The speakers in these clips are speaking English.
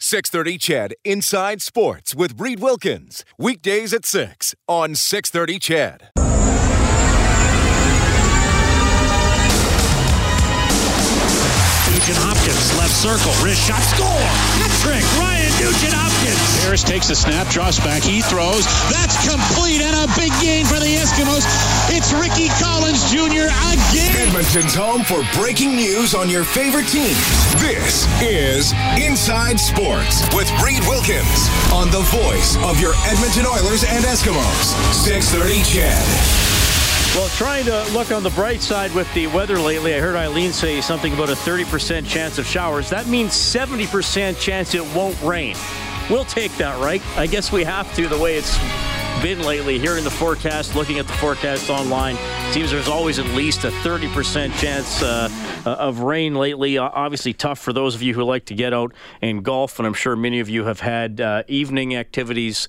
630 CHED Inside Sports with Reed Wilkins. Weekdays at 6 on 630 CHED. Nugent Hopkins, left circle, wrist shot, score! Hat trick, Ryan Nugent Hopkins. Harris takes the snap, drops back, he throws. That's complete and a big gain for the Eskimos. It's Ricky Collins Jr. again. Edmonton's home for breaking news on your favorite teams. This is Inside Sports with Reed Wilkins on the voice of your Edmonton Oilers and Eskimos. 630 CHED. Well, trying to look on the bright side with the weather lately, I heard Eileen say something about a 30% chance of showers. That means 70% chance it won't rain. We'll take that, right? I guess we have to, the way it's been lately. Hearing the forecast, looking at the forecast online, seems there's always at least a 30% chance uh, of rain lately. Obviously, tough for those of you who like to get out and golf, and I'm sure many of you have had uh, evening activities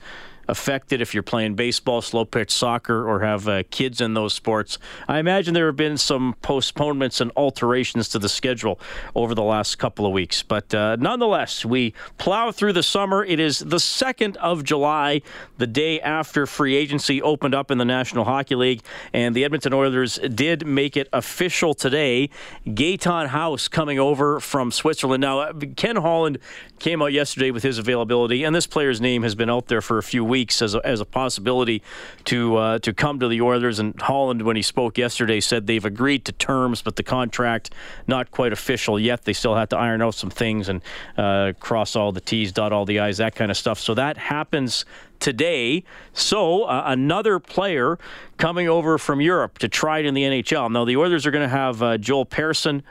affected if you're playing baseball, slow pitch soccer, or have uh, kids in those sports. I imagine there have been some postponements and alterations to the schedule over the last couple of weeks. But uh, nonetheless, we plow through the summer. It is the 2nd of July, the day after free agency opened up in the National Hockey League, and the Edmonton Oilers did make it official today. Gaetan Haas coming over from Switzerland. Now, Ken Holland came out yesterday with his availability, and this player's name has been out there for a few weeks as a, as a possibility to uh, to come to the Oilers. And Holland, when he spoke yesterday, said they've agreed to terms, but the contract not quite official yet. They still have to iron out some things and uh, cross all the T's, dot all the I's, that kind of stuff. So that happens today. So uh, another player coming over from Europe to try it in the NHL. Now the Oilers are going to have uh, Joel Persson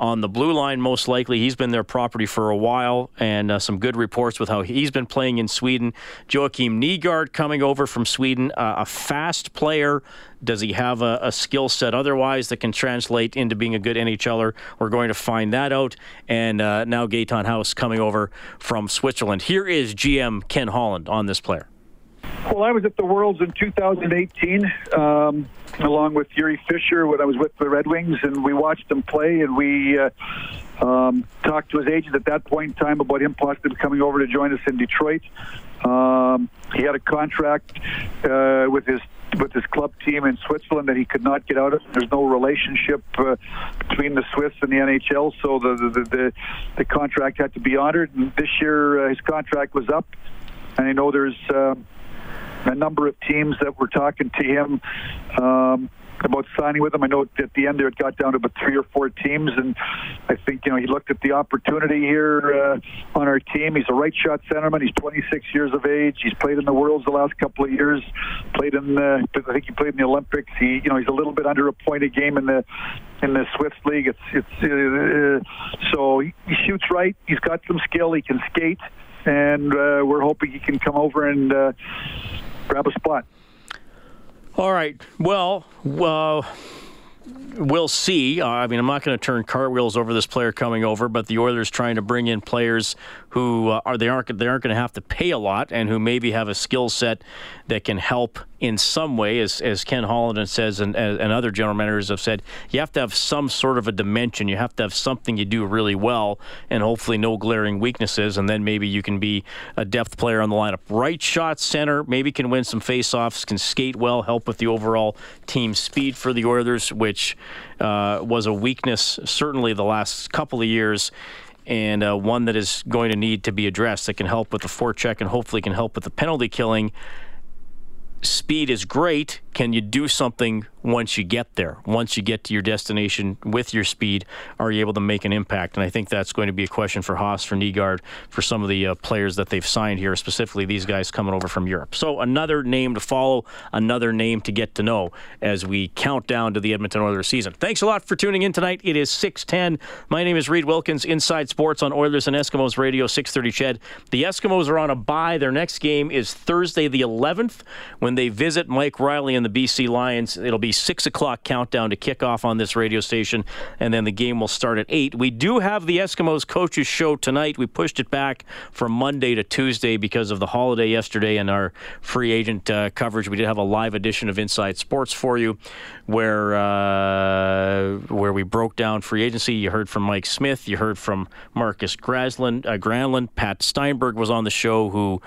on the blue line, most likely. He's been their property for a while, and uh, some good reports with how he's been playing in Sweden. Joakim Nygard coming over from Sweden, uh, a fast player. Does he have a, a skill set otherwise that can translate into being a good NHLer? We're going to find that out. And uh, now Gaetan Haas coming over from Switzerland. Here is GM Ken Holland on this player. Well, I was at the Worlds in 2018, um, along with Jiri Fischer when I was with the Red Wings, and we watched him play, and we uh, um, talked to his agent at that point in time about him possibly coming over to join us in Detroit. Um, he had a contract uh, with his with his club team in Switzerland that he could not get out of. There's no relationship uh, between the Swiss and the NHL, so the the, the the contract had to be honored. And this year, uh, his contract was up, and I know there's. Uh, a number of teams that were talking to him um, about signing with him. I know at the end there it got down to about three or four teams, and I think you know he looked at the opportunity here uh, on our team. He's a right shot centerman. He's 26 years of age. He's played in the Worlds the last couple of years. Played in the, I think he played in the Olympics. He you know he's a little bit under a point a game in the in the Swiss league. It's it's uh, so he, he shoots right. He's got some skill. He can skate, and uh, we're hoping he can come over and. Uh, grab a spot. All right. Well, uh, we'll see. Uh, I mean, I'm not going to turn cartwheels over this player coming over, but the Oilers trying to bring in players who uh, are they aren't they aren't going to have to pay a lot and who maybe have a skill set that can help in some way, as, as Ken Holland says and, and other general managers have said, you have to have some sort of a dimension. You have to have something you do really well, and hopefully no glaring weaknesses, and then maybe you can be a depth player on the lineup. Right shot center, maybe can win some faceoffs, can skate well, help with the overall team speed for the Oilers, which uh, was a weakness certainly the last couple of years and uh, one that is going to need to be addressed that can help with the forecheck and hopefully can help with the penalty killing. Speed is great. Can you do something once you get there. Once you get to your destination with your speed, are you able to make an impact? And I think that's going to be a question for Haas, for Nygard, for some of the uh, players that they've signed here, specifically these guys coming over from Europe. So another name to follow, another name to get to know as we count down to the Edmonton Oilers season. Thanks a lot for tuning in tonight. It is 610. My name is Reed Wilkins, Inside Sports on Oilers and Eskimos Radio, 630 Ched. The Eskimos are on a bye. Their next game is Thursday the 11th when they visit Mike Riley and the BC Lions. It'll be six o'clock countdown to kick off on this radio station, and then the game will start at eight. We do have the Eskimos coaches show tonight. We pushed it back from Monday to Tuesday because of the holiday yesterday and our free agent uh, coverage. We did have a live edition of Inside Sports for you, where uh, where we broke down free agency. You heard from Mike Smith. You heard from Marcus uh, Granlund. Pat Steinberg was on the show who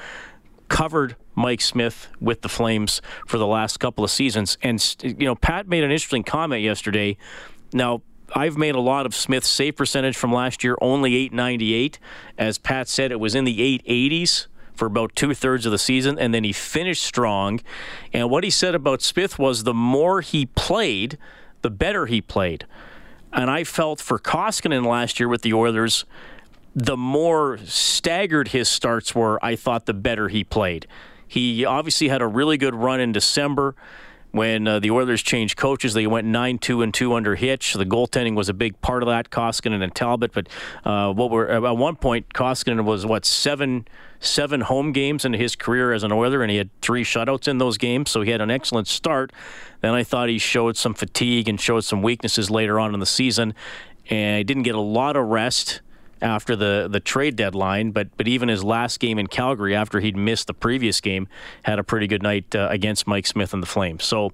covered Mike Smith with the Flames for the last couple of seasons. And, you know, Pat made an interesting comment yesterday. Now, I've made a lot of Smith's save percentage from last year, only 898. As Pat said, it was in the 880s for about two thirds of the season, and then he finished strong. And what he said about Smith was the more he played, the better he played. And I felt for Koskinen last year with the Oilers, the more staggered his starts were, I thought the better he played. He obviously had a really good run in December when uh, the Oilers changed coaches. They went 9 2 and 2 under Hitch. The goaltending was a big part of that, Koskinen and Talbot. But uh, what were at one point, Koskinen was what, seven seven home games in his career as an Oiler, and he had three shutouts in those games, so he had an excellent start. Then I thought he showed some fatigue and showed some weaknesses later on in the season, and he didn't get a lot of rest after the, the trade deadline, but but even his last game in Calgary, after he'd missed the previous game, had a pretty good night uh, against Mike Smith and the Flames. So,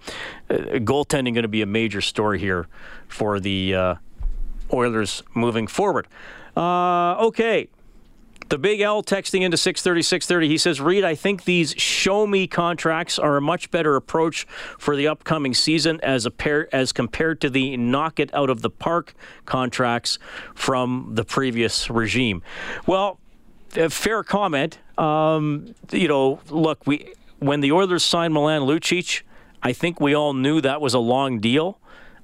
uh, goaltending going to be a major story here for the uh, Oilers moving forward. Uh, okay, the Big L texting into 630, 630. He says, Reed, I think these show me contracts are a much better approach for the upcoming season as, a pair, as compared to the knock it out of the park contracts from the previous regime. Well, fair comment. Um, you know, look, we when the Oilers signed Milan Lucic, I think we all knew that was a long deal.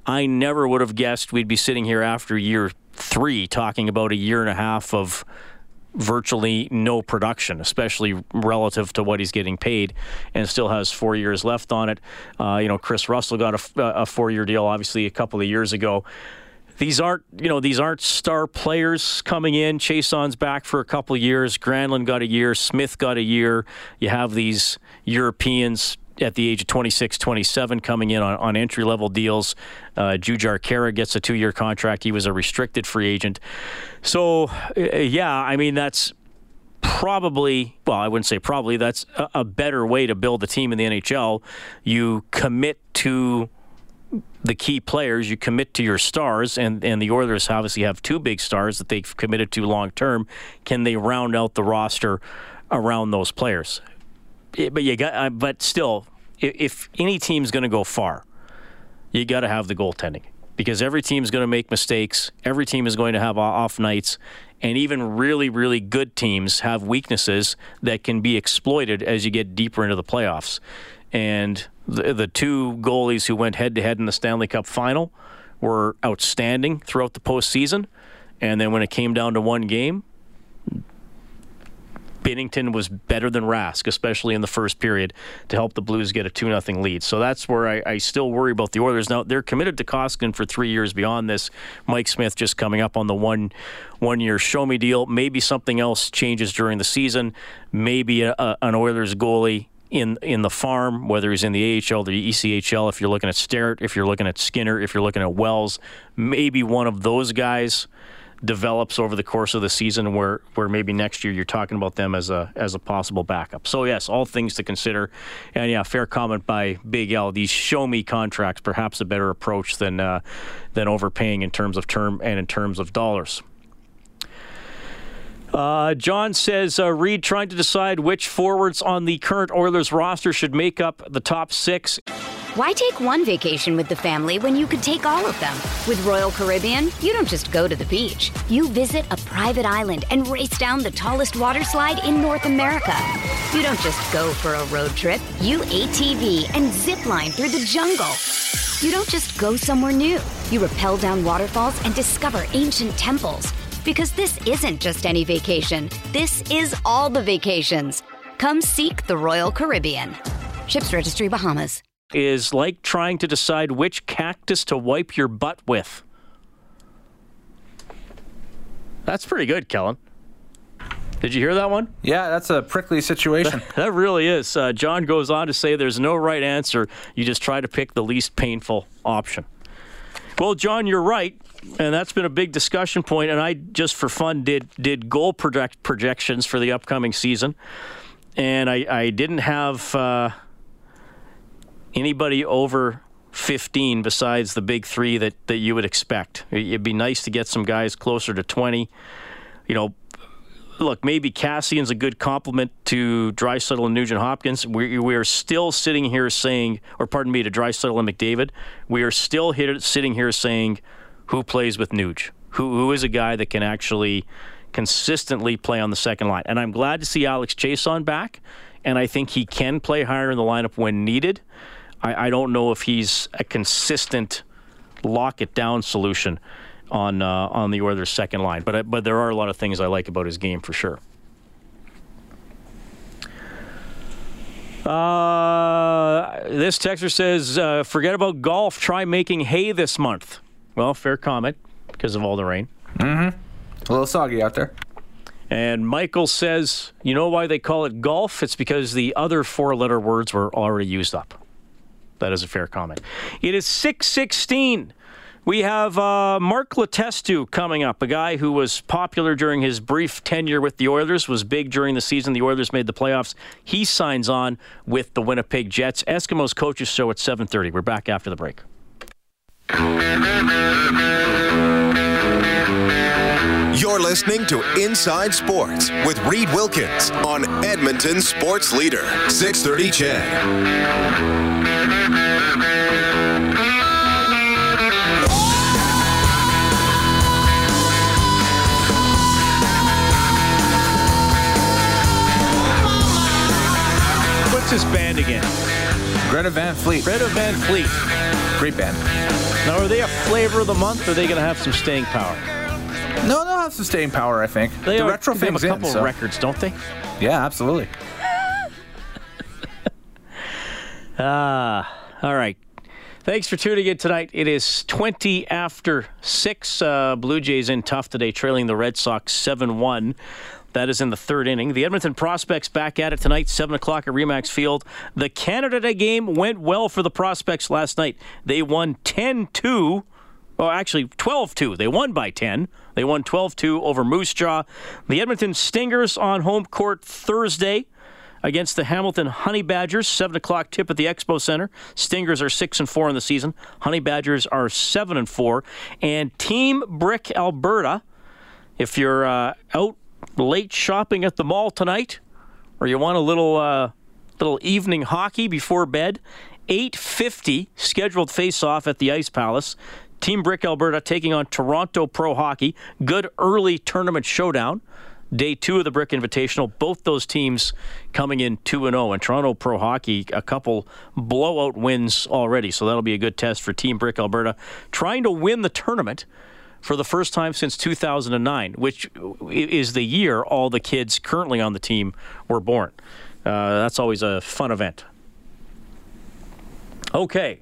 I never would have guessed we'd be sitting here after year three talking about a year and a half of virtually no production, especially relative to what he's getting paid, and still has four years left on it. Uh, you know, Kris Russell got a, a four-year deal, obviously, a couple of years ago. These aren't, you know, these aren't star players coming in. Chiasson's back for a couple of years. Granlund got a year. Smith got a year. You have these Europeans at the age of 26, 27 coming in on, on entry level deals. Uh, Jujhar Khaira gets a two year contract. He was a restricted free agent. So, uh, yeah, I mean, that's probably, well, I wouldn't say probably, that's a, a better way to build a team in the NHL. You commit to the key players, you commit to your stars, and, and the Oilers obviously have two big stars that they've committed to long term. Can they round out the roster around those players? But you got, uh, but still, if, if any team's going to go far, you got to have the goaltending because every team's going to make mistakes. Every team is going to have off nights, and even really, really good teams have weaknesses that can be exploited as you get deeper into the playoffs. And the, the two goalies who went head to head in the Stanley Cup final were outstanding throughout the postseason. And then when it came down to one game, Binnington was better than Rask, especially in the first period, to help the Blues get a 2 0 lead. So that's where I, I, still worry about the Oilers. Now, they're committed to Koskinen for three years beyond this. Mike Smith just coming up on the one one year show me deal. Maybe something else changes during the season. Maybe a, a, an Oilers goalie in in the farm, whether he's in the AHL, the ECHL, if you're looking at Starrett, if you're looking at Skinner, if you're looking at Wells, maybe one of those guys develops over the course of the season where, where maybe next year you're talking about them as a as a possible backup. So yes, all things to consider. And yeah, fair comment by Big L. These show me contracts perhaps a better approach than uh, than overpaying in terms of term and in terms of dollars. Uh, John says uh, Reed trying to decide which forwards on the current Oilers roster should make up the top six. Why take one vacation with the family when you could take all of them? With Royal Caribbean, you don't just go to the beach. You visit a private island and race down the tallest water slide in North America. You don't just go for a road trip. You ATV and zip line through the jungle. You don't just go somewhere new. You rappel down waterfalls and discover ancient temples. Because this isn't just any vacation, this is all the vacations. Come seek the Royal Caribbean. Ships Registry Bahamas. Is like trying to decide which cactus to wipe your butt with. That's pretty good, Kellen. Did you hear that one? Yeah, that's a prickly situation. that really is. Uh, John goes on to say there's no right answer. You just try to pick the least painful option. Well, John, you're right, and that's been a big discussion point. And I just for fun did did goal project projections for the upcoming season, and I, I didn't have uh, anybody over 15 besides the big three that, that you would expect. It'd be nice to get some guys closer to 20. You know, look, maybe Chiasson's a good complement to Draisaitl and Nugent Hopkins. We, we are still sitting here saying, or pardon me, to Draisaitl and McDavid, we are still here, sitting here saying who plays with Nuge, who, who is a guy that can actually consistently play on the second line. And I'm glad to see Alex Chiasson back, and I think he can play higher in the lineup when needed. I, I don't know if he's a consistent lock it down solution on uh, on the Oilers' second line. But but there are a lot of things I like about his game for sure. Uh, this texter says, uh, "Forget about golf. Try making hay this month." Well, fair comment because of all the rain. Mm-hmm. A little soggy out there. And Michael says, "You know why they call it golf? It's because the other four-letter words were already used up." That is a fair comment. It is six sixteen. We have uh, Mark Letestu coming up, a guy who was popular during his brief tenure with the Oilers, was big during the season the Oilers made the playoffs. He signs on with the Winnipeg Jets. Eskimos Coaches Show at 7.30. We're back after the break. You're listening to Inside Sports with Reed Wilkins on Edmonton Sports Leader, 630 CHED. What's this band again? Greta Van Fleet. Greta Van Fleet. Great band. Now, are they a flavor of the month, or are they going to have some staying power? No, they'll have some staying power, I think. They the are, retro they have a couple in, so. of records, don't they? Yeah, absolutely. Ah, all right. Thanks for tuning in tonight. It is 20 after 6. Uh, Blue Jays in tough today, trailing the Red Sox 7 1. That is in the third inning. The Edmonton Prospects back at it tonight, 7 o'clock at Remax Field. The Canada Day game went well for the Prospects last night. They won 10 2. Well, actually, 12 2. They won by 10. They won 12 2 over Moose Jaw. The Edmonton Stingers on home court Thursday against the Hamilton Honey Badgers. Seven o'clock tip at the Expo Center. Stingers are six and four in the season. Honey Badgers are seven and four. And Team Brick Alberta. If you're uh, out late shopping at the mall tonight, or you want a little uh, little evening hockey before bed, 8:50 scheduled face-off at the Ice Palace. Team Brick Alberta taking on Toronto Pro Hockey. Good early tournament showdown. Day two of the Brick Invitational. Both those teams coming in 2 0. And Toronto Pro Hockey, a couple blowout wins already. So that'll be a good test for Team Brick Alberta. Trying to win the tournament for the first time since 2009, which is the year all the kids currently on the team were born. Uh, that's always a fun event. Okay.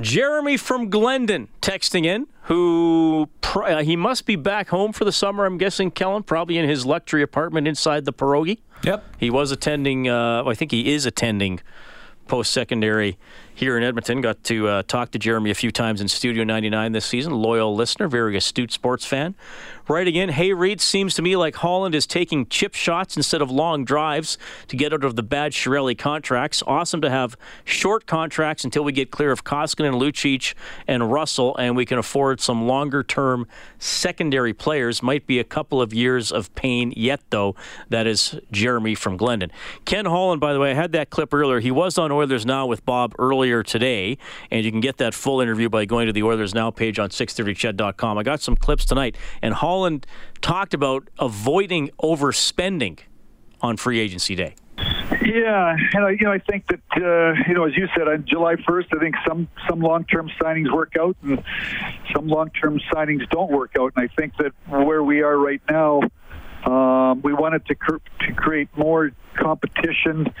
Jeremy from Glendon texting in, who uh, he must be back home for the summer. I'm guessing Kellen, probably in his luxury apartment inside the pierogi. Yep. He was attending. Uh, I think he is attending post secondary here in Edmonton. Got to uh, talk to Jeremy a few times in Studio 99 this season. Loyal listener, very astute sports fan. Writing in, hey Reed, seems to me like Holland is taking chip shots instead of long drives to get out of the bad Chiarelli contracts. Awesome to have short contracts until we get clear of Koskinen, Lucic, and Russell, and we can afford some longer term secondary players. Might be a couple of years of pain yet, though. That is Jeremy from Glendon. Ken Holland, by the way, I had that clip earlier. He was on Oilers Now with Bob earlier today, and you can get that full interview by going to the Oilers Now page on 630ched.com. I got some clips tonight, and Holland talked about avoiding overspending on free agency day. Yeah, and I, you know, I think that uh, you know, as you said, on July 1st, I think some some long-term signings work out, and some long-term signings don't work out. And I think that where we are right now, um, we wanted to, cr- to create more competition,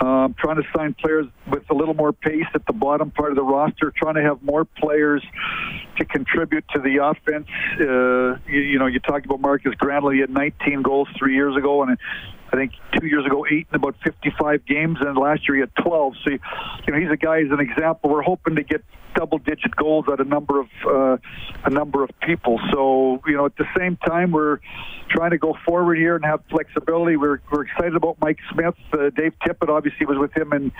um, trying to sign players with a little more pace at the bottom part of the roster, trying to have more players to contribute to the offense. Uh, you, you know, you talked about Markus Granlund. He had 19 goals three years ago, and I think two years ago, eight in about 55 games, and last year he had 12. So, you know, he's a guy as an example. We're hoping to get double-digit goals at a number of uh, a number of people. So, you know, at the same time, we're trying to go forward here and have flexibility. We're we're excited about Mike Smith. Uh, Dave Tippett obviously was with him in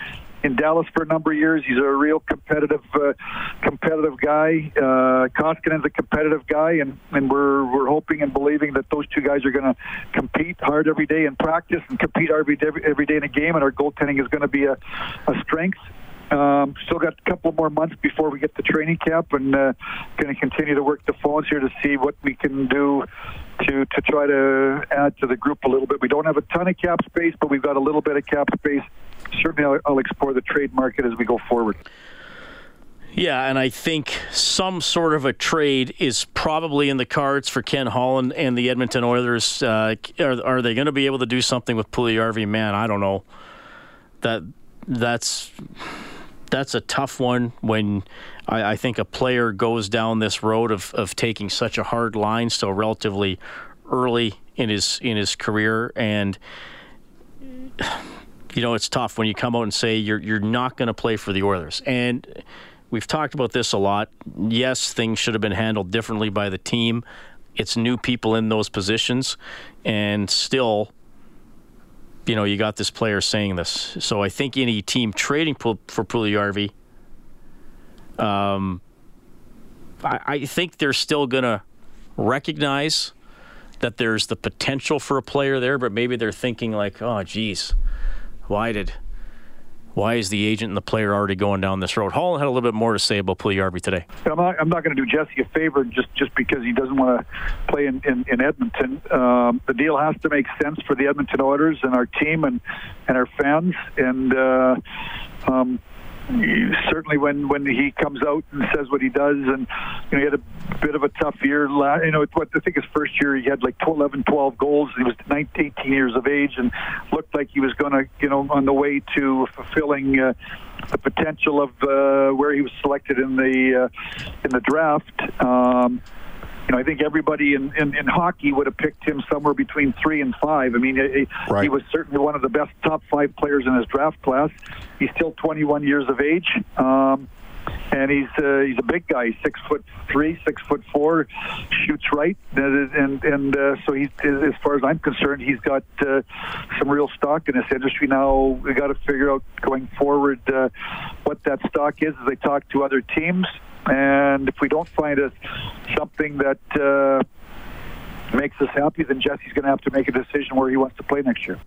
in Dallas for a number of years. He's a real competitive uh, competitive guy. Uh, Koskinen's a competitive guy, and and we're we're hoping and believing that those two guys are going to compete hard every day in practice and compete every day, every day in a game. And our goaltending is going to be a, a strength. Um, still got a couple more months before we get to training camp, and uh, going to continue to work the phones here to see what we can do to to try to add to the group a little bit. We don't have a ton of cap space, but we've got a little bit of cap space. Certainly, I'll, I'll explore the trade market as we go forward. Yeah, and I think some sort of a trade is probably in the cards for Ken Holland and the Edmonton Oilers. Uh, are, are they going to be able to do something with Puljujarvi? Man, I don't know. That that's that's a tough one when I, I, think a player goes down this road of, of taking such a hard line so relatively early in his in his career. And you know it's tough when you come out and say you're you're not going to play for the Oilers. And we've talked about this a lot. Yes things should have been handled differently by the team. It's new people in those positions. And still you know, you got this player saying this. So I think any team trading for Puljujarvi, um, I, I think they're still going to recognize that there's the potential for a player there, but maybe they're thinking like, oh, geez, why did why is the agent and the player already going down this road? Holland had a little bit more to say about Puljujarvi today. I'm not, I'm not going to do Jesse a favor just, just because he doesn't want to play in, in, in Edmonton. Um, the deal has to make sense for the Edmonton Oilers and our team and, and our fans. And uh, um, certainly when when he comes out and says what he does, and you know he had a bit of a tough year. Last, You know, what I think his first year he had like 11, 12 goals. He was 19, 18 years of age and looked like he was going to you know on the way to fulfilling. Uh, the potential of uh, where he was selected in the uh, in the draft. Um, you know, I think everybody in, in, in, hockey would have picked him somewhere between three and five. I mean, he, right. he was certainly one of the best top five players in his draft class. He's still 21 years of age. Um, and he's uh, he's a big guy, six foot three, six foot four, shoots right, and and, and uh, so he's as far as I'm concerned, he's got uh, some real stock in this industry. Now we got to figure out going forward uh, what that stock is as they talk to other teams. And if we don't find a, something that uh, makes us happy, then Jesse's going to have to make a decision where he wants to play next year.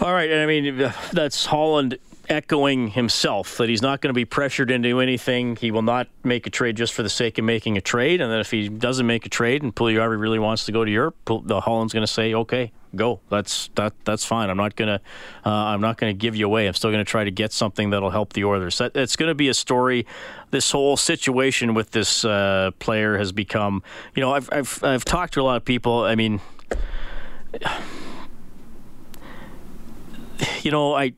All right, and I mean that's Holland echoing himself that he's not going to be pressured into anything. He will not make a trade just for the sake of making a trade, and then if he doesn't make a trade and Puljujarvi really wants to go to Europe, the Holland's going to say, "Okay, go. That's that that's fine. I'm not gonna uh, I'm not gonna give you away. I'm still gonna try to get something that'll help the Oilers. That, it's going to be a story. This whole situation with this uh, player has become. You know, I've I've I've talked to a lot of people. I mean. You know, I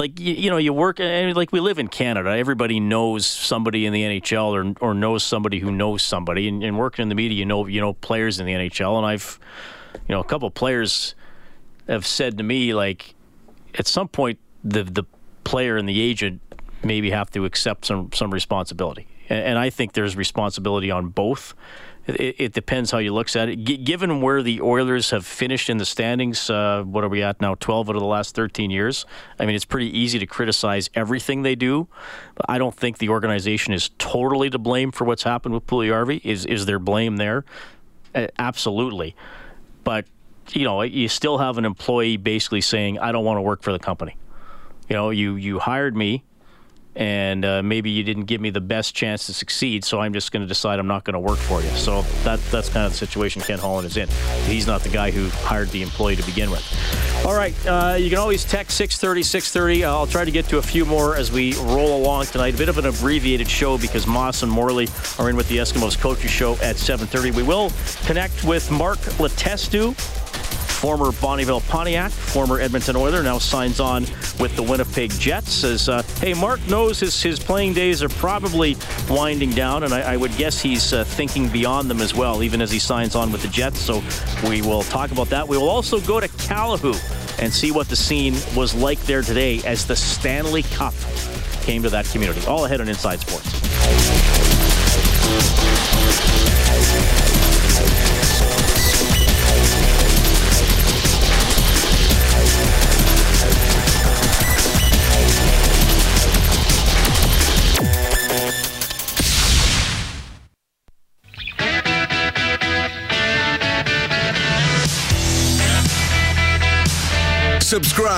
like you, you, know you work uh, and like we live in Canada. Everybody knows somebody in the NHL or or knows somebody who knows somebody. And, and working in the media, you know you know players in the NHL. And I've you know a couple players have said to me like at some point the the player and the agent maybe have to accept some some responsibility. And, and I think there's responsibility on both it, it, depends how you look at it. G- given where the Oilers have finished in the standings, uh, what are we at now? 12 out of the last 13 years. I mean, it's pretty easy to criticize everything they do, but I don't think the organization is totally to blame for what's happened with Puljujarvi. Is is there blame there? Uh, absolutely, but you know, you still have an employee basically saying, "I don't want to work for the company." You know, you you hired me and uh, maybe you didn't give me the best chance to succeed, so I'm just going to decide I'm not going to work for you. So that that's kind of the situation Ken Holland is in. He's not the guy who hired the employee to begin with. All right, uh, you can always text 630 630. I'll try to get to a few more as we roll along tonight. A bit of an abbreviated show because Moss and Morley are in with the Eskimos coaches show at 7:30. We will connect with Mark Letestu former Bonnyville Pontiac, former Edmonton Oiler, now signs on with the Winnipeg Jets. Says, uh, hey, Mark knows his, his playing days are probably winding down, and I, I would guess he's uh, thinking beyond them as well, even as he signs on with the Jets. So we will talk about that. We will also go to Calahoo and see what the scene was like there today as the Stanley Cup came to that community. All ahead on Inside Sports.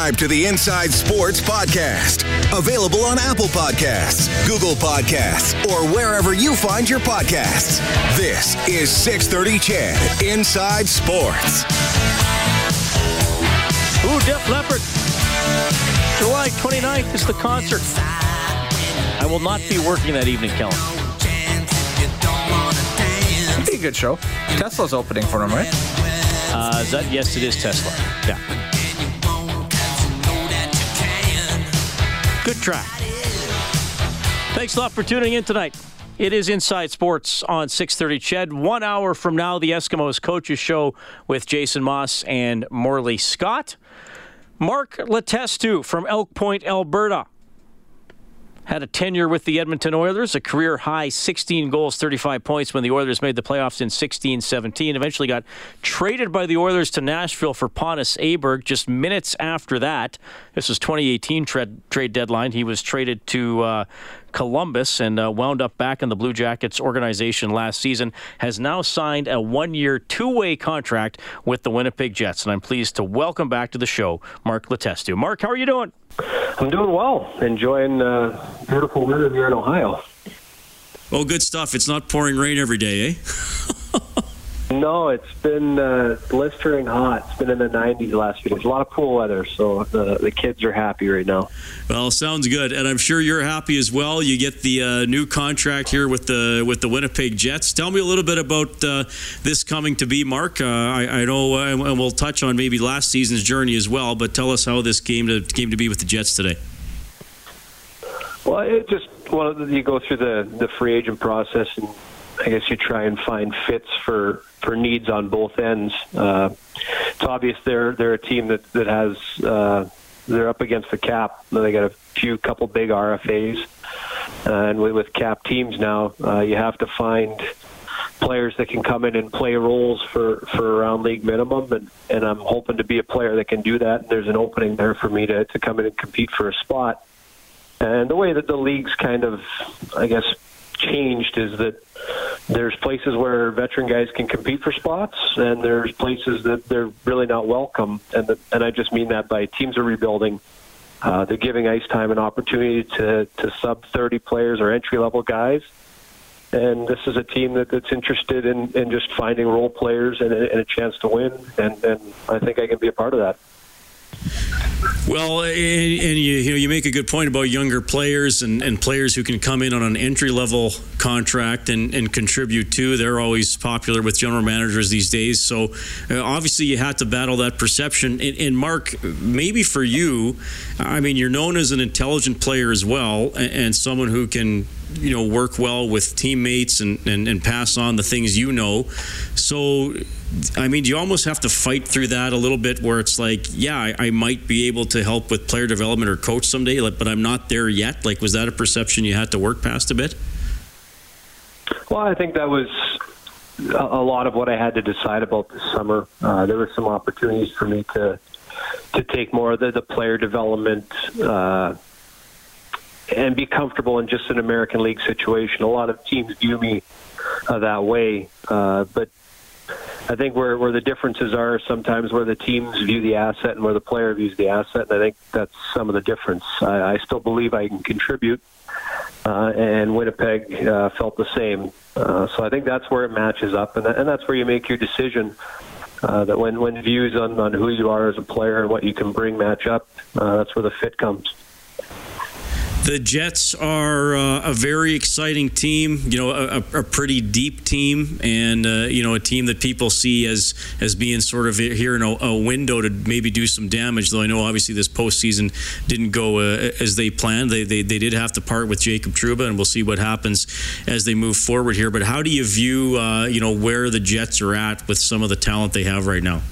Subscribe to the Inside Sports Podcast. Available on Apple Podcasts, Google Podcasts, or wherever you find your podcasts. This is 630 CHED Inside Sports. Ooh, Def Leppard. July 29th is the concert. I will not be working that evening, Kellen. It'd be a good show. Tesla's opening for him, right? Uh, is that yes, it is Tesla. Yeah. Good. Thanks a lot for tuning in tonight. It is Inside Sports on 6:30 CHED. One hour from now, the Eskimos coaches show with Jason Moss and Morley Scott. Mark Letestu from Elk Point, Alberta. Had a tenure with the Edmonton Oilers, a career high 16 goals, 35 points when the Oilers made the playoffs in 16 17. Eventually got traded by the Oilers to Nashville for Pontus Aberg just minutes after that. This was 2018 trade, trade deadline. He was traded to uh, Columbus and uh, wound up back in the Blue Jackets organization last season. Has now signed a one year, two way contract with the Winnipeg Jets. And I'm pleased to welcome back to the show Mark Letestu. Mark, how are you doing? I'm doing well, enjoying uh, beautiful weather here in Ohio. Oh, good stuff. It's not pouring rain every day, eh? No, it's been uh, blistering hot. It's been in the 90s the last few days. A lot of pool weather, so the, the kids are happy right now. Well, sounds good, and I'm sure you're happy as well. You get the uh, new contract here with the with the Winnipeg Jets. Tell me a little bit about uh, this coming to be, Mark. Uh, I, I, know, uh, and we'll touch on maybe last season's journey as well. But tell us how this came to came to be with the Jets today. Well, it just well, you go through the the free agent process, and I guess you try and find fits for for needs on both ends. Uh, it's obvious they're they're a team that that has uh, they're up against the cap. They got a few couple big RFAs, uh, and with, with cap teams now, uh, you have to find players that can come in and play roles for for around league minimum, and and I'm hoping to be a player that can do that. and There's an opening there for me to to come in and compete for a spot. And the way that the league's kind of, I guess, changed is that there's places where veteran guys can compete for spots, and there's places that they're really not welcome. And the, and I just mean that by teams are rebuilding. Uh, they're giving ice time an opportunity to, to sub 30 players or entry level guys. And this is a team that, that's interested in, in just finding role players and and a chance to win. And, and I think I can be a part of that. Well, and, and you, you, know you make a good point about younger players and, and players who can come in on an entry level contract and, and contribute too. They're always popular with general managers these days. So uh, obviously you had to battle that perception. And, and, Mark, maybe for you, I mean you're known as an intelligent player as well, and, and someone who can you know work well with teammates and, and, and pass on the things you know. So I mean, you almost have to fight through that a little bit where it's like, yeah, I, I, might be able to help with player development or coach someday, but I'm not there yet? Like, was that a perception you had to work past a bit? Well, I think that was a lot of what I had to decide about this summer. Uh, there were some opportunities for me to to take more of the, the player development uh, and be comfortable in just an American League situation. A lot of teams view me uh, that way, uh, but I think where where the differences are sometimes where the teams view the asset and where the player views the asset. And I think that's some of the difference. I, I still believe I can contribute, uh, and Winnipeg uh, felt the same. Uh, so I think that's where it matches up, and, that, and that's where you make your decision. Uh, that when when views on, on who you are as a player and what you can bring match up, uh, that's where the fit comes. The Jets are uh, a very exciting team. You know, a, a pretty deep team, and uh, you know, a team that people see as as being sort of here in a, a, window to maybe do some damage. Though I know obviously this postseason didn't go uh, as they planned. They, they they did have to part with Jacob Trouba, and we'll see what happens as they move forward here. But how do you view uh, you know where the Jets are at with some of the talent they have right now?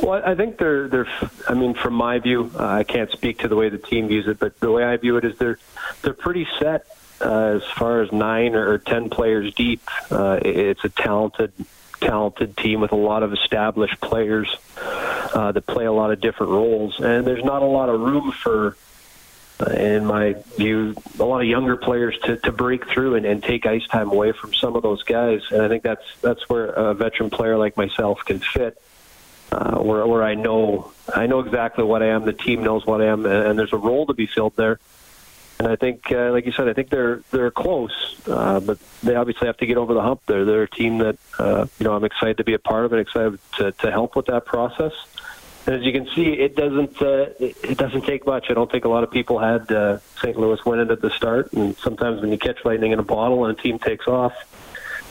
Well, I think they're they're. I mean, from my view, uh, I can't speak to the way the team views it, but the way I view it is they're they're pretty set uh, as far as nine or ten players deep. Uh, it's a talented talented team with a lot of established players uh, that play a lot of different roles, and there's not a lot of room for. Uh, in my view, a lot of younger players to, to break through and, and take ice time away from some of those guys, and I think that's that's where a veteran player like myself can fit uh, where where I know I know exactly what I am. The team knows what I am, and, and there's a role to be filled there. And I think, uh, like you said, I think they're they're close, uh, but they obviously have to get over the hump. There, they're a team that uh, you know I'm excited to be a part of and excited to, to help with that process. And as you can see, it doesn't uh, it doesn't take much. I don't think a lot of people had uh, St. Louis win it at the start, and sometimes when you catch lightning in a bottle and a team takes off,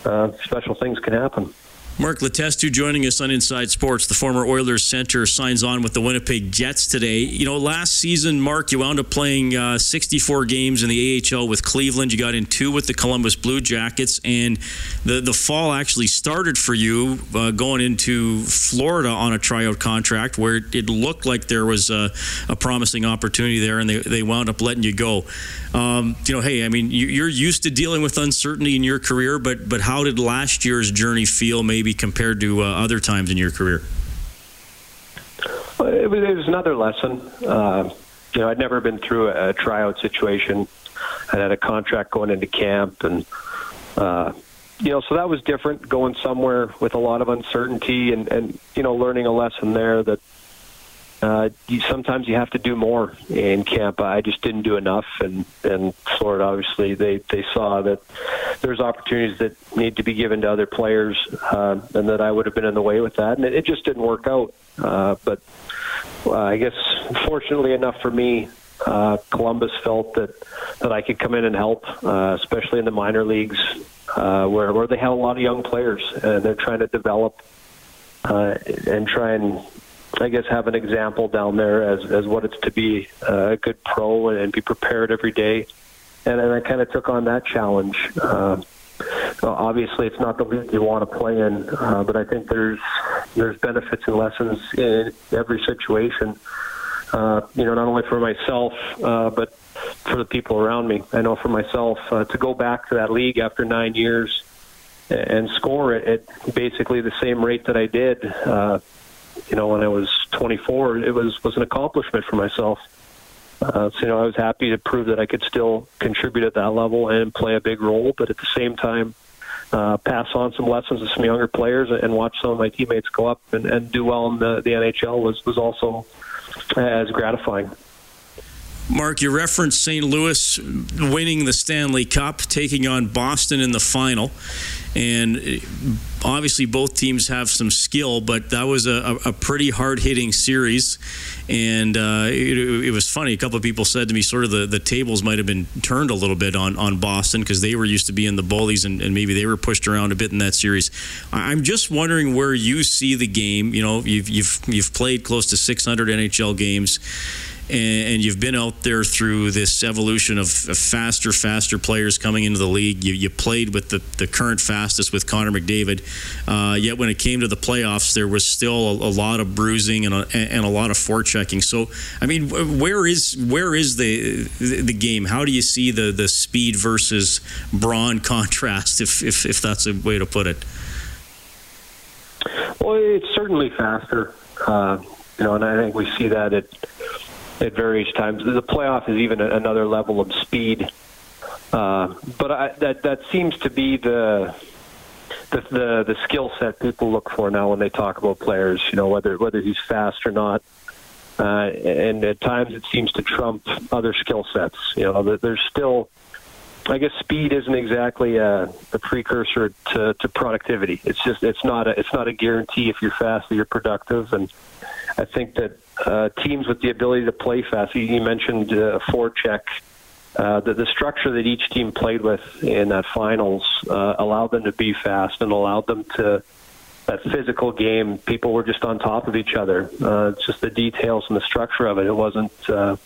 uh, special things can happen. Mark Letestu joining us on Inside Sports. The former Oilers center signs on with the Winnipeg Jets today. You know, last season, Mark, you wound up playing uh, 64 games in the AHL with Cleveland. You got in two with the Columbus Blue Jackets, and the the fall actually started for you uh, going into Florida on a tryout contract where it looked like there was a, a promising opportunity there, and they, they wound up letting you go. Um, you know, hey, I mean, you're used to dealing with uncertainty in your career, but but how did last year's journey feel, maybe compared to uh, other times in your career? It was, another lesson. Uh, you know, I'd never been through a, a tryout situation. I had a contract going into camp, and uh, you know, so that was different. Going somewhere with a lot of uncertainty, and and you know, learning a lesson there that uh, you, sometimes you have to do more in camp. I just didn't do enough, and and Florida obviously they they saw that there's opportunities that need to be given to other players, uh, and that I would have been in the way with that, and it, it just didn't work out. Uh, but uh, I guess fortunately enough for me, uh, Columbus felt that that I could come in and help, uh, especially in the minor leagues, uh, where where they have a lot of young players and they're trying to develop uh, and try and I guess have an example down there as as what it's to be a good pro and, and be prepared every day. And, and I kind of took on that challenge. Uh, obviously, it's not the league you want to play in, uh, but I think there's there's benefits and lessons in every situation. Uh, you know, not only for myself, uh, but for the people around me. I know for myself uh, to go back to that league after nine years and score it at basically the same rate that I did. Uh, you know, when I was 24, it was was an accomplishment for myself. Uh, so, you know, I was happy to prove that I could still contribute at that level and play a big role, but at the same time, uh, pass on some lessons to some younger players and watch some of my teammates go up and, and do well in the, the NHL was, was also as gratifying. Mark, you referenced St. Louis winning the Stanley Cup, taking on Boston in the final. And uh, obviously, both teams have some skill, but that was a, a pretty hard hitting series. And uh, it, it, was funny. A couple of people said to me, sort of the, the tables might have been turned a little bit on, on Boston because they were used to being the bullies and, and, maybe they were pushed around a bit in that series. I'm just wondering where you see the game. You know, you've, you've, you've played close to 600 NHL games and you've been out there through this evolution of, faster, faster players coming into the league. You, you played with the, the current fastest with Connor McDavid. Uh, yet when it came to the playoffs, there was still a, a lot of bruising and a, and a lot of forechecking. So, I mean, where is where is the the game? How do you see the, the speed versus brawn contrast, if, if, if that's a way to put it? Well, it's certainly faster. Uh, you know, and I think we see that at at various times. The playoff is even another level of speed. Uh, but I, that that seems to be the the the, the skill set people look for now when they talk about players. You know, whether whether he's fast or not. Uh, and at times it seems to trump other skill sets. You know, there's still, I guess, speed isn't exactly a, a precursor to, to productivity. It's just it's not a it's not a guarantee if you're fast that you're productive. And I think that uh, teams with the ability to play fast, you, mentioned uh, forecheck. Uh, the, the structure that each team played with in that finals uh, allowed them to be fast and allowed them to that physical game, people were just on top of each other. Uh, just the details and the structure of it. It wasn't uh,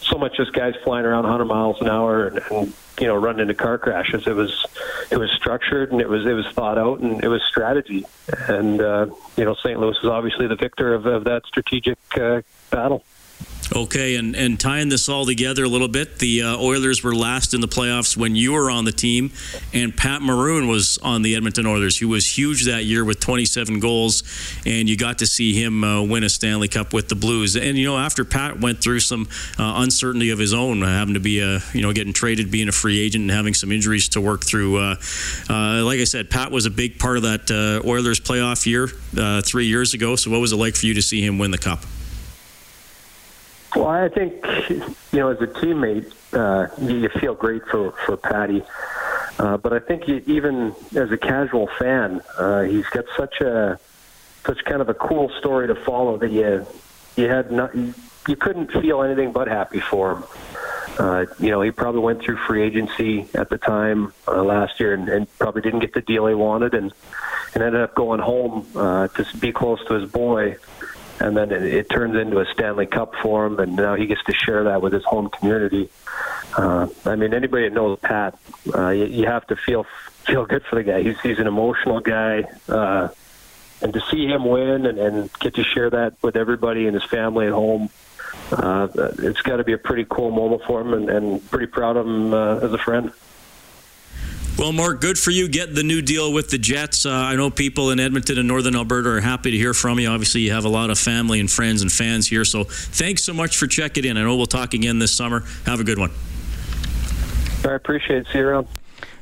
so much just guys flying around 100 miles an hour and, and you know running into car crashes. It was it was structured and it was it was thought out and it was strategy. And uh, you know St. Louis is obviously the victor of, of that strategic uh, battle. Okay, and, and tying this all together a little bit, the uh, Oilers were last in the playoffs when you were on the team, and Pat Maroon was on the Edmonton Oilers, who was huge that year with 27 goals, and you got to see him uh, win a Stanley Cup with the Blues. And you know, after Pat went through some uh, uncertainty of his own, uh, having to be a you know getting traded, being a free agent, and having some injuries to work through. Uh, uh, like I said, Pat was a big part of that Oilers playoff year three years ago. So, what was it like for you to see him win the cup? Well, I think you know, as a teammate, uh, you feel great for for Patty. Uh, but I think you, even as a casual fan, uh, he's got such a such kind of a cool story to follow that you you had not you couldn't feel anything but happy for him. Uh, you know, he probably went through free agency at the time uh, last year and, and probably didn't get the deal he wanted, and and ended up going home uh, to be close to his boy and then it, it turns into a Stanley Cup for him, and now he gets to share that with his home community. Uh, I mean, anybody that knows Pat, uh, you, you have to feel feel good for the guy. He's he's an emotional guy, uh, and to see him win and, and get to share that with everybody and his family at home, uh, it's got to be a pretty cool moment for him, and, and pretty proud of him uh, as a friend. Well, Mark, good for you getting the new deal with the Jets. Uh, I know people in Edmonton and Northern Alberta are happy to hear from you. Obviously, you have a lot of family and friends and fans here. So thanks so much for checking in. I know we'll talk again this summer. Have a good one. I appreciate it. See you around.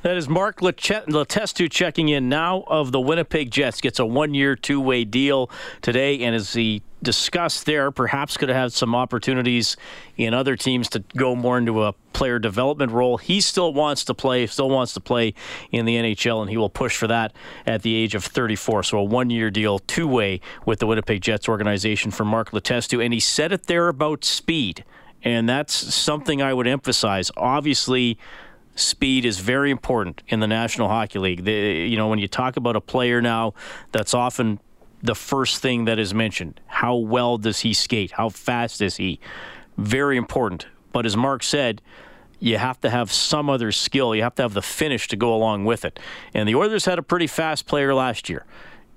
That is Mark Letestu checking in now of the Winnipeg Jets. Gets a one year, two way deal today. And as he discussed there, perhaps could have some opportunities in other teams to go more into a player development role. He still wants to play, still wants to play in the NHL, and he will push for that at the age of 34. So a one year deal, two way with the Winnipeg Jets organization for Mark Letestu. And he said it there about speed. And that's something I would emphasize. Obviously, speed is very important in the National Hockey League. You know, when you talk about a player now, that's often the first thing that is mentioned. How well does he skate? How fast is he? Very important. But as Mark said, you have to have some other skill. You have to have the finish to go along with it. And the Oilers had a pretty fast player last year,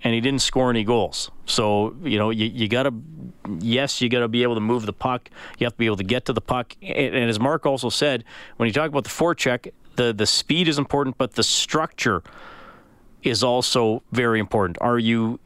and he didn't score any goals. So, you know, you, you got to, yes, you got to be able to move the puck. You have to be able to get to the puck. And, and as Mark also said, when you talk about the forecheck, the, the speed is important, but the structure is also very important. Are you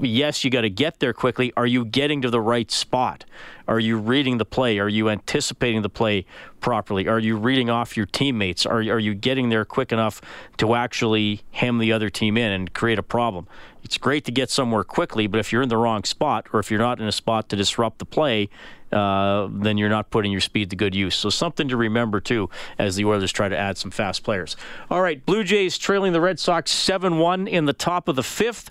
yes, you got to get there quickly. Are you getting to the right spot? Are you reading the play? Are you anticipating the play properly? Are you reading off your teammates? Are, are you getting there quick enough to actually hem the other team in and create a problem? It's great to get somewhere quickly, but if you're in the wrong spot or if you're not in a spot to disrupt the play, uh, then you're not putting your speed to good use. So something to remember too as the Oilers try to add some fast players. All right, Blue Jays trailing the Red Sox 7-1 in the top of the fifth.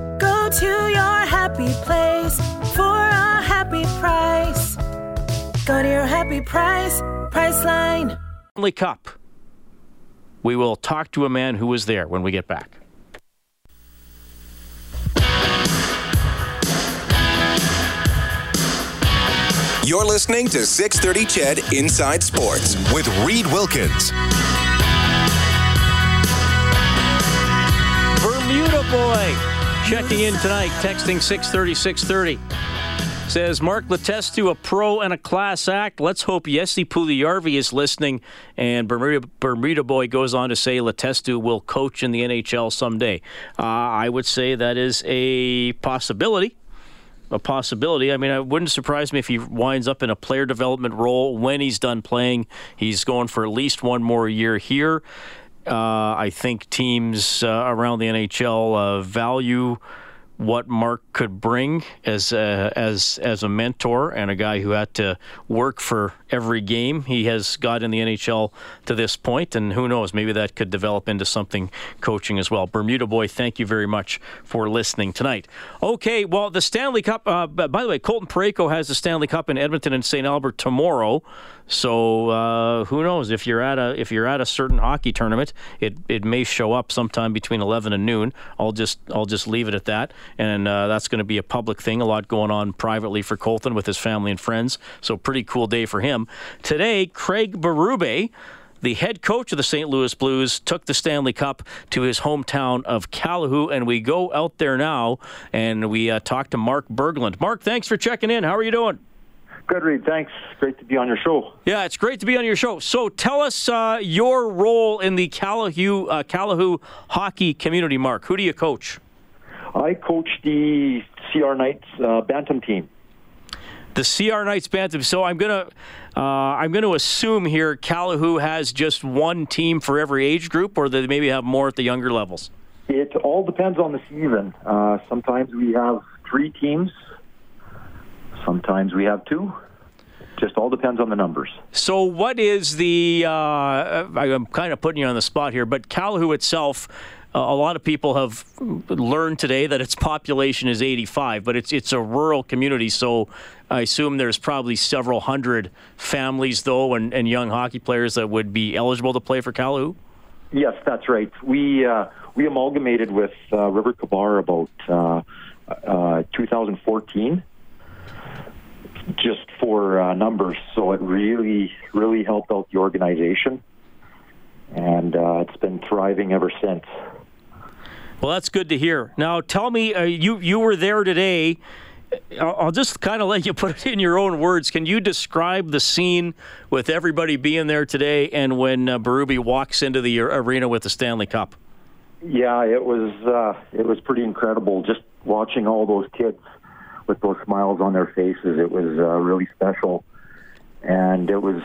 Go to your happy place for a happy price. Go to your happy price, Priceline. Stanley Cup. We will talk to a man who was there when we get back. You're listening to 630 CHED Inside Sports with Reed Wilkins. Bermuda boy Checking in tonight, texting 630 630. Says Mark Letestu, a pro and a class act. Let's hope Jesse Puljujarvi is listening. And Bermuda, Bermuda Boy goes on to say Letestu will coach in the NHL someday. Uh, I would say that is a possibility. A possibility. I mean, it wouldn't surprise me if he winds up in a player development role when he's done playing. He's going for at least one more year here. Uh, I think teams uh, around the NHL uh, value what Mark could bring as a, as as a mentor and a guy who had to work for every game he has got in the NHL to this point, and who knows, maybe that could develop into something coaching as well. Bermuda boy, thank you very much for listening tonight. Okay, well, the Stanley Cup. Uh, by the way, Colton Parayko has the Stanley Cup in Edmonton and St. Albert tomorrow. So uh, who knows if you're at a if you're at a certain hockey tournament, it, it may show up sometime between 11 and noon. I'll just I'll just leave it at that, and uh, that's going to be a public thing. A lot going on privately for Colton with his family and friends. So pretty cool day for him today. Craig Berube the head coach of the St. Louis Blues took the Stanley Cup to his hometown of Calahoo, and we go out there now and we uh, talk to Mark Berglund. Mark, thanks for checking in. How are you doing? Good, Reed. Thanks. Great to be on your show. Yeah, it's great to be on your show. So tell us uh, your role in the Calahoo, uh, hockey community, Mark. Who do you coach? I coach the CR Knights uh, Bantam team. The CR Knights Bantam. So I'm gonna uh, I'm gonna assume here Calahoo has just one team for every age group, or they maybe have more at the younger levels. It all depends on the season. Uh, sometimes we have three teams Sometimes we have two. Just all depends on the numbers. So, what is the? Uh, I'm kind of putting you on the spot here, but Calahoo itself. A lot of people have learned today that its population is 85, but it's it's a rural community, so I assume there's probably several hundred families though, and, and young hockey players that would be eligible to play for Calahoo. Yes, that's right. We uh, we amalgamated with uh, Rivière Qui Barre about uh, uh, 2014 just for uh, numbers. So it really, really helped out the organization, and uh, it's been thriving ever since. Well, that's good to hear. Now, tell me, uh, you you were there today. I'll just kind of let you put it in your own words. Can you describe the scene with everybody being there today and when uh, walks into the arena with the Stanley Cup? Yeah, it was uh, it was pretty incredible just watching all those kids with those smiles on their faces. It was uh, really special, and it was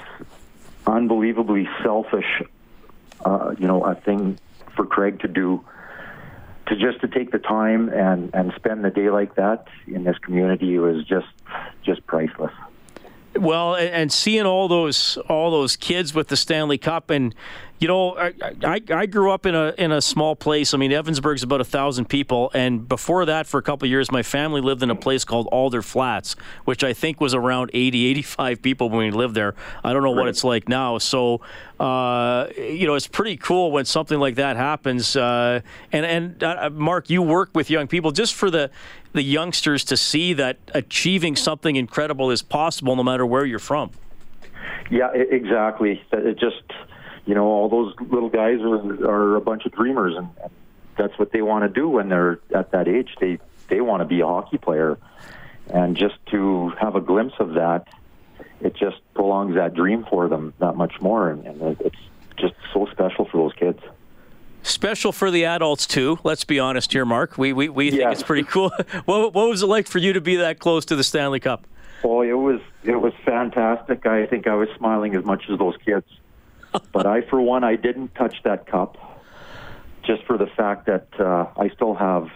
unbelievably selfish. Uh, you know, a thing for Craig to do to just to take the time and and spend the day like that in this community was just just priceless. Well, and seeing all those all those kids with the Stanley Cup, and you know, I, I, I grew up in a in a small place. I mean, Evansburg's about a thousand people, and before that, for a couple years, my family lived in a place called Alder Flats, which I think was around 80, 85 people when we lived there. I don't know right. what it's like now. So, uh, you know, it's pretty cool when something like that happens. Uh, and and uh, Mark, you work with young people just for the the youngsters to see that achieving something incredible is possible, no matter where you're from. Yeah, exactly. It just you know, all those little guys are, are a bunch of dreamers, and, and that's what they want to do when they're at that age. They they want to be a hockey player, and just to have a glimpse of that, it just prolongs that dream for them that much more, and, and it's just so special for those kids. Special for the adults too. Let's be honest here, Mark. We we, we think it's pretty cool. what, what was it like for you to be that close to the Stanley Cup? Oh, it was it was fantastic. I think I was smiling as much as those kids but I, for one, I didn't touch that cup just for the fact that uh, I still have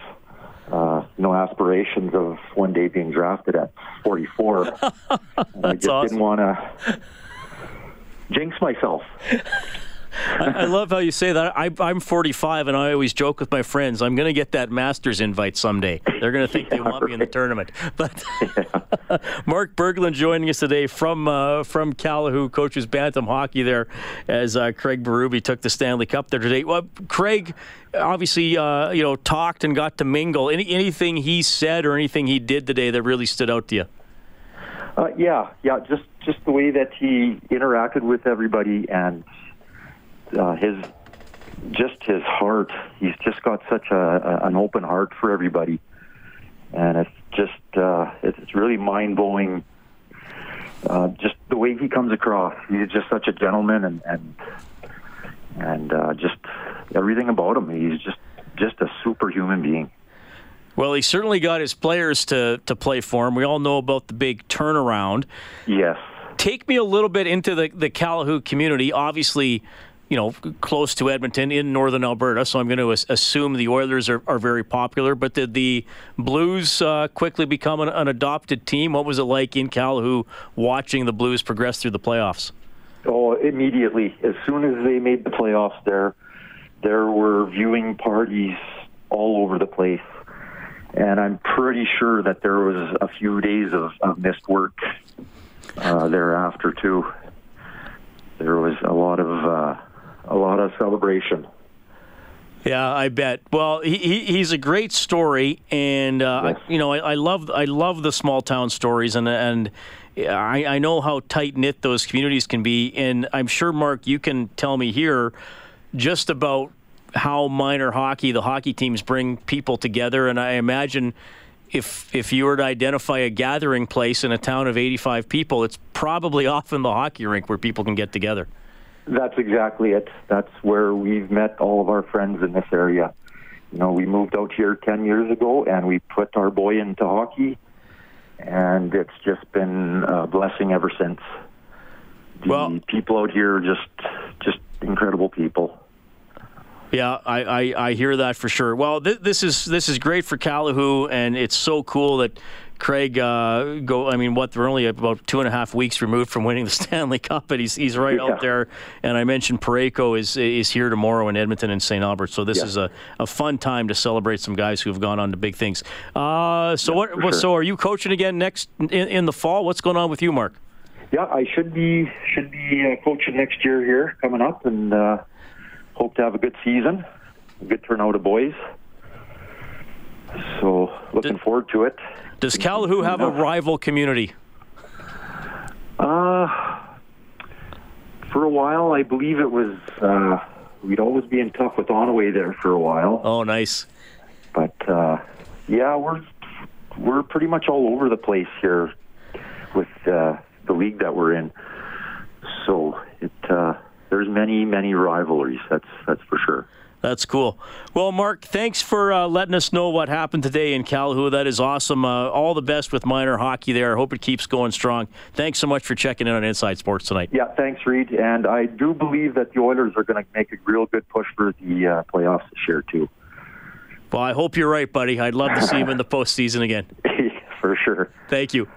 uh, you know aspirations of one day being drafted at 44. and I just awesome. didn't want to jinx myself. I, love how you say that. I, am 45, and I always joke with my friends, I'm going to get that Masters invite someday. They're going to think yeah, they want right. me in the tournament. But yeah. Mark Berglund joining us today from uh, from Calahoo, coaches Bantam hockey there, as uh, Craig Berube took the Stanley Cup there today. Well, Craig obviously uh, you know talked and got to mingle. Any anything he said or anything he did today that really stood out to you? Uh, yeah, yeah, just just the way that he interacted with everybody and uh, his just his heart. He's just got such a, a an open heart for everybody, and it's just uh, it's really mind blowing. Uh, just the way he comes across, he's just such a gentleman, and and and uh, just everything about him. He's just just a superhuman being. Well, he certainly got his players to to play for him. We all know about the big turnaround. Yes. Take me a little bit into the the Calahoo community. Obviously, you know, close to Edmonton in northern Alberta. So I'm going to assume the Oilers are, are very popular. But did the Blues uh, quickly become an, an, adopted team? What was it like in Calahoo watching the Blues progress through the playoffs? Oh, immediately. As soon as they made the playoffs, there there were viewing parties all over the place. And I'm pretty sure that there was a few days of, of missed work uh, thereafter too. There was a lot of uh, a lot of celebration. Yeah, I bet. Well, he, he's a great story, and uh, yes. You know I, I, love I love the small town stories, and and I, I know how tight knit those communities can be, and I'm sure Mark, you can tell me here just about how minor hockey, the hockey teams bring people together, and I imagine if if you were to identify a gathering place in a town of 85 people, it's probably often the hockey rink where people can get together. That's exactly it. That's where we've met all of our friends in this area. You know, we moved out here 10 years ago and we put our boy into hockey, and it's just been a blessing ever since. The well, people out here are just just incredible people. Yeah, I, I, I hear that for sure. Well, th- this is this is great for Calahoo, and it's so cool that Craig uh, go. I mean, what? They're only about two and a half weeks removed from winning the Stanley Cup, but he's he's right yeah. out there. And I mentioned Parayko is is here tomorrow in Edmonton and St. Albert, so this yeah. is a, a fun time to celebrate some guys who have gone on to big things. Uh, so yeah, what? Sure. So are you coaching again next in, in, the fall? What's going on with you, Mark? Yeah, I should be should be uh, coaching next year here coming up, and uh, hope to have a good season, a good turnout of boys. So looking Did, forward to it. Does Calahoo have a rival community? Uh, for a while, I believe it was. Uh, we'd always be in tough with Onoway there for a while. Oh, nice. But uh, yeah, we're we're pretty much all over the place here with uh, the league that we're in. So it uh, there's many many rivalries. That's that's for sure. That's cool. Well, Mark, thanks for uh, letting us know what happened today in Calahoo. That is awesome. Uh, all the best with minor hockey there. I hope it keeps going strong. Thanks so much for checking in on Inside Sports tonight. Yeah, thanks, Reed. And I do believe that the Oilers are going to make a real good push for the uh, playoffs this year, too. Well, I hope you're right, buddy. I'd love to see him in the postseason again. for sure. Thank you.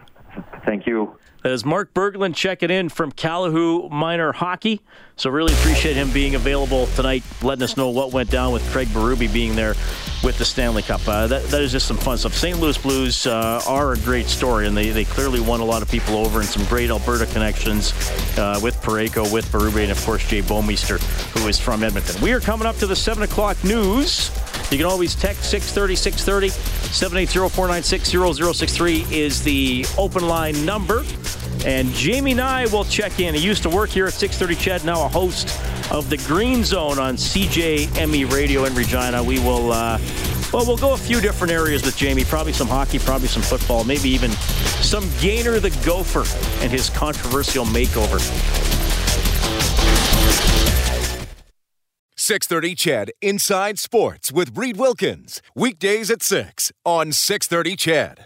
Thank you. Is Mark Berglund checking in from Calahoo Minor Hockey. So really appreciate him being available tonight, letting us know what went down with Craig Berube being there with the Stanley Cup. Uh, that, that is just some fun stuff. St. Louis Blues uh, are a great story, and they, they clearly won a lot of people over and some great Alberta connections uh, with Parayko, with Berube, and of course Jay Bouwmeester, who is from Edmonton. We are coming up to the 7 o'clock news. You can always text 630 630. 780 496 0063 is the open line number. And Jamie Nye will check in. He used to work here at 630 CHED, now a host of the Green Zone on CJME Radio in Regina. We will, uh, well, we'll go a few different areas with Jamie. Probably some hockey, probably some football, maybe even some Gainer the Gopher and his controversial makeover. 630 CHED Inside Sports with Reed Wilkins. Weekdays at 6 on 630 CHED.